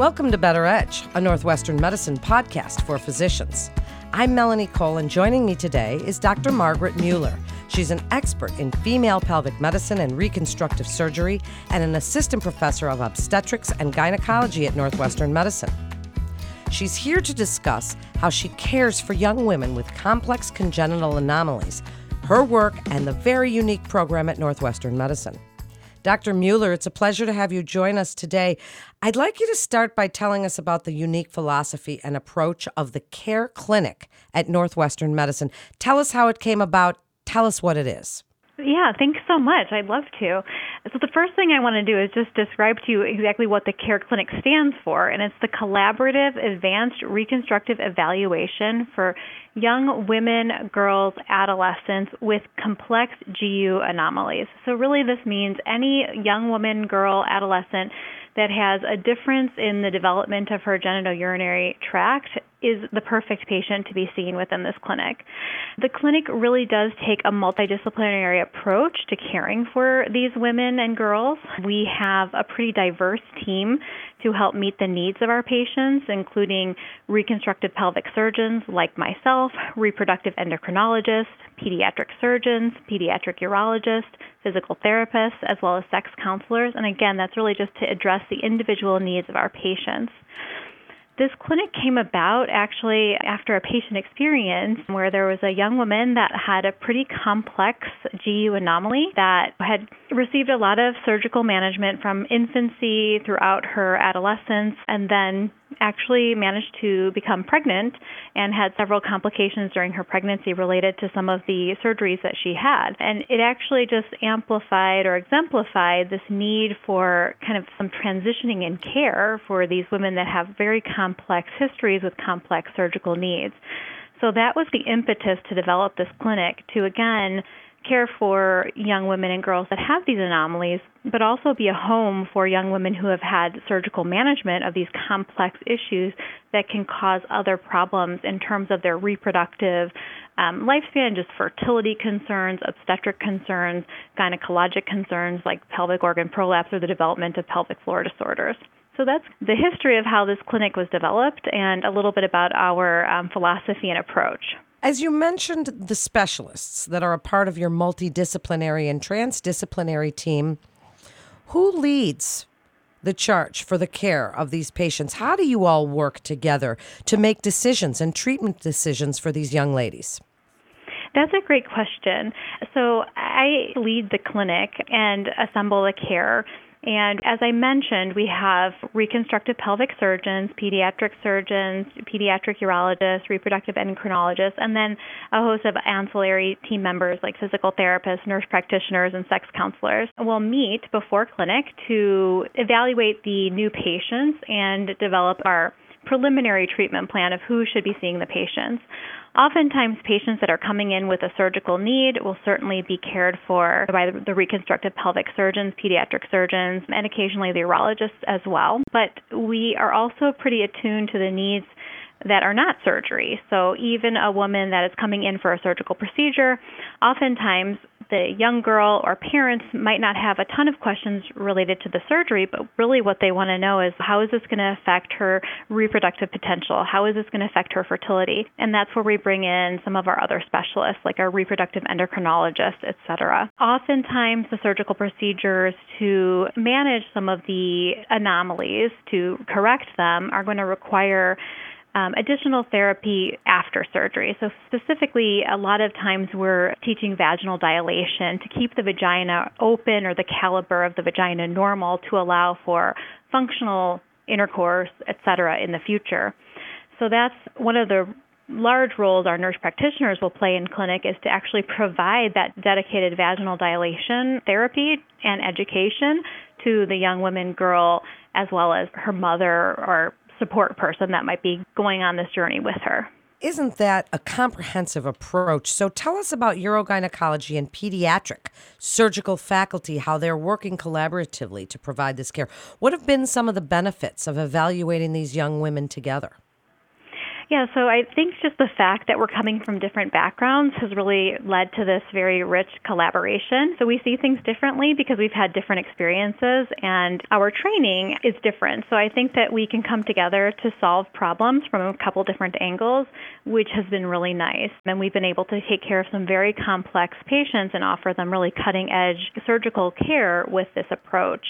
Welcome to Better Edge, a Northwestern medicine podcast for physicians. I'm Melanie Cole, and joining me today is Dr. Margaret Mueller. She's an expert in female pelvic medicine and reconstructive surgery and an assistant professor of obstetrics and gynecology at Northwestern Medicine. She's here to discuss how she cares for young women with complex congenital anomalies, her work, and the very unique program at Northwestern Medicine. Dr. Mueller, it's a pleasure to have you join us today. I'd like you to start by telling us about the unique philosophy and approach of the Care Clinic at Northwestern Medicine. Tell us how it came about. Tell us what it is. Yeah, thanks so much. I'd love to. So, the first thing I want to do is just describe to you exactly what the CARE Clinic stands for, and it's the Collaborative Advanced Reconstructive Evaluation for Young Women, Girls, Adolescents with Complex GU Anomalies. So, really, this means any young woman, girl, adolescent that has a difference in the development of her genitourinary tract is the perfect patient to be seen within this clinic. The clinic really does take a multidisciplinary approach to caring for these women and girls. We have a pretty diverse team to help meet the needs of our patients, including reconstructive pelvic surgeons like myself, reproductive endocrinologists, pediatric surgeons, pediatric urologists, physical therapists, as well as sex counselors. And again, that's really just to address the individual needs of our patients. This clinic came about actually after a patient experience where there was a young woman that had a pretty complex GU anomaly that had received a lot of surgical management from infancy throughout her adolescence and then actually managed to become pregnant and had several complications during her pregnancy related to some of the surgeries that she had. And it actually just amplified or exemplified this need for kind of some transitioning in care for these women that have very complex histories with complex surgical needs. So that was the impetus to develop this clinic to again care for young women and girls that have these anomalies, but also be a home for young women who have had surgical management of these complex issues that can cause other problems in terms of their reproductive um, lifespan, just fertility concerns, obstetric concerns, gynecologic concerns like pelvic organ prolapse or the development of pelvic floor disorders. So that's the history of how this clinic was developed and a little bit about our um, philosophy and approach. As you mentioned, the specialists that are a part of your multidisciplinary and transdisciplinary team, who leads the charge for the care of these patients? How do you all work together to make decisions and treatment decisions for these young ladies? That's a great question. So I lead the clinic and assemble the care and as I mentioned, we have reconstructive pelvic surgeons, pediatric surgeons, pediatric urologists, reproductive endocrinologists, and then a host of ancillary team members like physical therapists, nurse practitioners, and sex counselors. We'll meet before clinic to evaluate the new patients and develop our preliminary treatment plan of who should be seeing the patients. Oftentimes, patients that are coming in with a surgical need will certainly be cared for by the reconstructive pelvic surgeons, pediatric surgeons, and occasionally the urologists as well. But we are also pretty attuned to the needs that are not surgery. So, even a woman that is coming in for a surgical procedure, oftentimes the young girl or parents might not have a ton of questions related to the surgery, but really what they want to know is how is this going to affect her reproductive potential? How is this going to affect her fertility? And that's where we bring in some of our other specialists, like our reproductive endocrinologists, et cetera. Oftentimes, the surgical procedures to manage some of the anomalies, to correct them, are going to require um, additional therapy after surgery. So, specifically, a lot of times we're teaching vaginal dilation to keep the vagina open or the caliber of the vagina normal to allow for functional intercourse, etc., in the future. So, that's one of the large roles our nurse practitioners will play in clinic is to actually provide that dedicated vaginal dilation therapy and education to the young woman girl as well as her mother or support person that might be going on this journey with her. Isn't that a comprehensive approach? So tell us about urogynecology and pediatric surgical faculty, how they're working collaboratively to provide this care. What have been some of the benefits of evaluating these young women together? Yeah, so I think just the fact that we're coming from different backgrounds has really led to this very rich collaboration. So we see things differently because we've had different experiences and our training is different. So I think that we can come together to solve problems from a couple different angles, which has been really nice. And we've been able to take care of some very complex patients and offer them really cutting edge surgical care with this approach.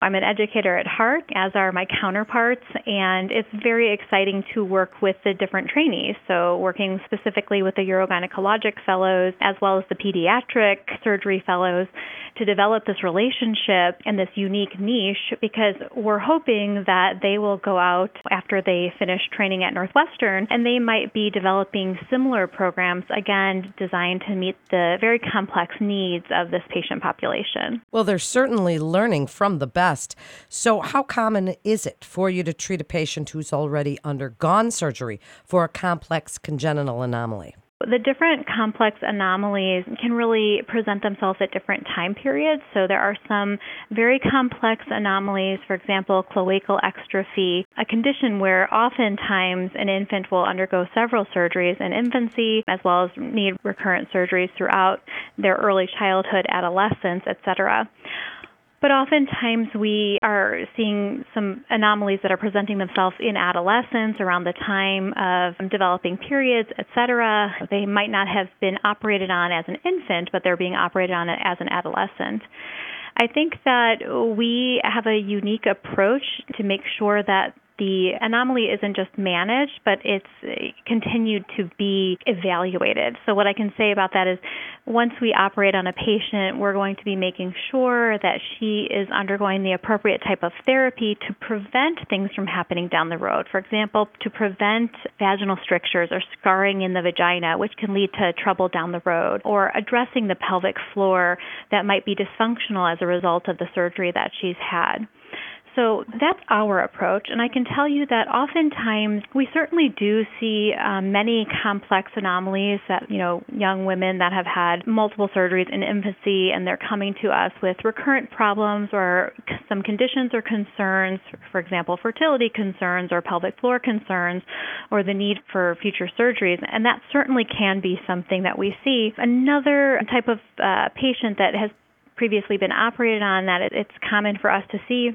I'm an educator at heart, as are my counterparts, and it's very exciting to work with the different trainees. So, working specifically with the urogynecologic fellows as well as the pediatric surgery fellows to develop this relationship and this unique niche because we're hoping that they will go out after they finish training at Northwestern and they might be developing similar programs, again, designed to meet the very complex needs of this patient population. Well, they're certainly learning from the best best. So, how common is it for you to treat a patient who's already undergone surgery for a complex congenital anomaly? The different complex anomalies can really present themselves at different time periods. So there are some very complex anomalies, for example, cloacal exstrophy, a condition where oftentimes an infant will undergo several surgeries in infancy as well as need recurrent surgeries throughout their early childhood, adolescence, etc. But oftentimes we are seeing some anomalies that are presenting themselves in adolescence around the time of developing periods, etc. They might not have been operated on as an infant, but they're being operated on as an adolescent. I think that we have a unique approach to make sure that the anomaly isn't just managed, but it's uh, continued to be evaluated. So, what I can say about that is once we operate on a patient, we're going to be making sure that she is undergoing the appropriate type of therapy to prevent things from happening down the road. For example, to prevent vaginal strictures or scarring in the vagina, which can lead to trouble down the road, or addressing the pelvic floor that might be dysfunctional as a result of the surgery that she's had. So that's our approach. And I can tell you that oftentimes we certainly do see um, many complex anomalies that, you know, young women that have had multiple surgeries in infancy and they're coming to us with recurrent problems or some conditions or concerns, for example, fertility concerns or pelvic floor concerns or the need for future surgeries. And that certainly can be something that we see. Another type of uh, patient that has previously been operated on that it's common for us to see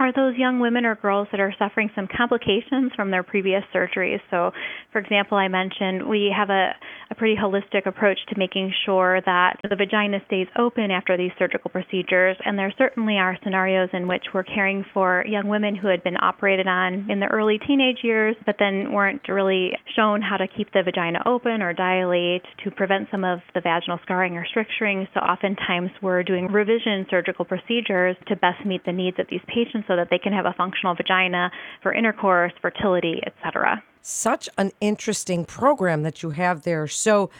are those young women or girls that are suffering some complications from their previous surgeries. So, for example, I mentioned we have a, a pretty holistic approach to making sure that the vagina stays open after these surgical procedures. And there certainly are scenarios in which we're caring for young women who had been operated on in the early teenage years, but then weren't really shown how to keep the vagina open or dilate to prevent some of the vaginal scarring or stricturing. So, oftentimes we're doing revision surgical procedures to best meet the needs of these patients so that they can have a functional vagina for intercourse, fertility, etc. Such an interesting program that you have there. So,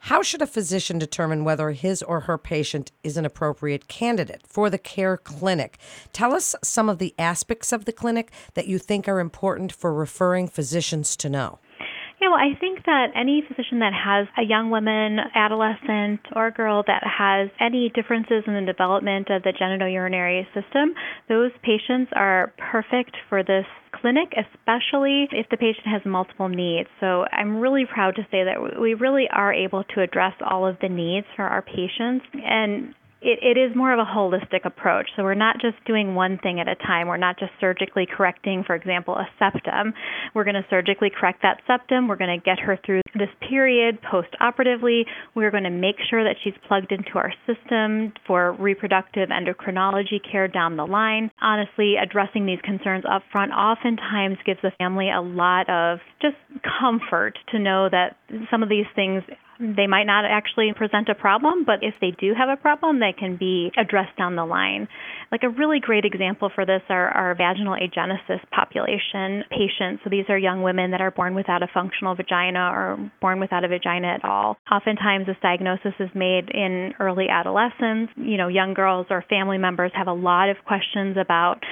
how should a physician determine whether his or her patient is an appropriate candidate for the care clinic? Tell us some of the aspects of the clinic that you think are important for referring physicians to know. Yeah, well, I think that any physician that has a young woman, adolescent, or girl that has any differences in the development of the genitourinary system, those patients are perfect for this clinic, especially if the patient has multiple needs. So I'm really proud to say that we really are able to address all of the needs for our patients. And it, it is more of a holistic approach. So we're not just doing one thing at a time. We're not just surgically correcting, for example, a septum. We're going to surgically correct that septum. We're going to get her through this period post operatively. We're going to make sure that she's plugged into our system for reproductive endocrinology care down the line. Honestly, addressing these concerns up front oftentimes gives the family a lot of just comfort to know that some of these things they might not actually present a problem, but if they do have a problem, they can be addressed down the line. Like a really great example for this are our vaginal agenesis population patients. So these are young women that are born without a functional vagina or born without a vagina at all. Oftentimes, this diagnosis is made in early adolescence. You know, young girls or family members have a lot of questions about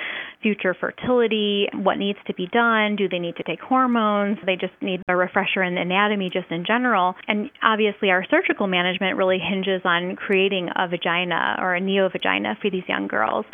future fertility, what needs to be done, do they need to take hormones, they just need a refresher in anatomy just in general. And obviously, our surgical management really hinges on creating a vagina or a neovagina for these young girls.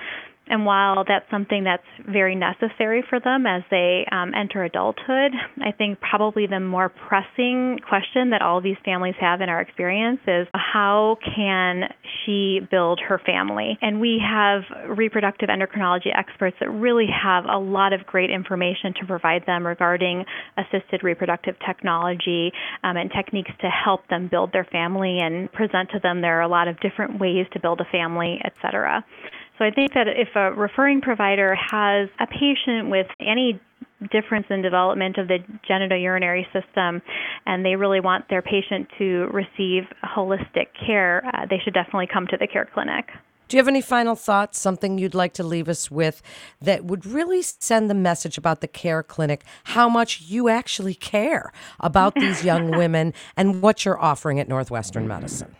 And while that's something that's very necessary for them as they um, enter adulthood, I think probably the more pressing question that all these families have in our experience is how can she build her family? And we have reproductive endocrinology experts that really have a lot of great information to provide them regarding assisted reproductive technology um, and techniques to help them build their family and present to them there are a lot of different ways to build a family, et cetera. So I think that if a referring provider has a patient with any difference in development of the genitourinary system and they really want their patient to receive holistic care, uh, they should definitely come to the care clinic. Do you have any final thoughts, something you'd like to leave us with that would really send the message about the care clinic, how much you actually care about these young women and what you're offering at Northwestern Medicine?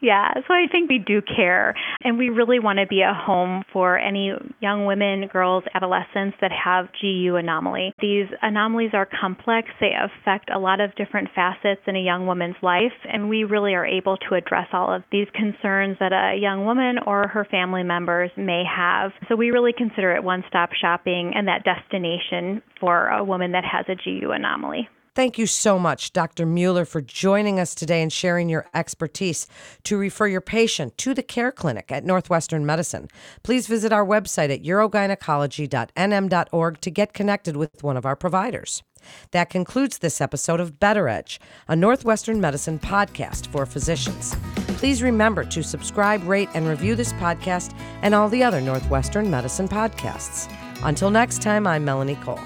Yeah, so I think we do care, and we really want to be a home for any young women, girls, adolescents that have GU anomaly. These anomalies are complex, they affect a lot of different facets in a young woman's life, and we really are able to address all of these concerns that a young woman or her family members may have. So we really consider it one stop shopping and that destination for a woman that has a GU anomaly. Thank you so much, Dr. Mueller, for joining us today and sharing your expertise to refer your patient to the care clinic at Northwestern Medicine. Please visit our website at urogynecology.nm.org to get connected with one of our providers. That concludes this episode of Better Edge, a Northwestern Medicine podcast for physicians. Please remember to subscribe, rate, and review this podcast and all the other Northwestern Medicine podcasts. Until next time, I'm Melanie Cole.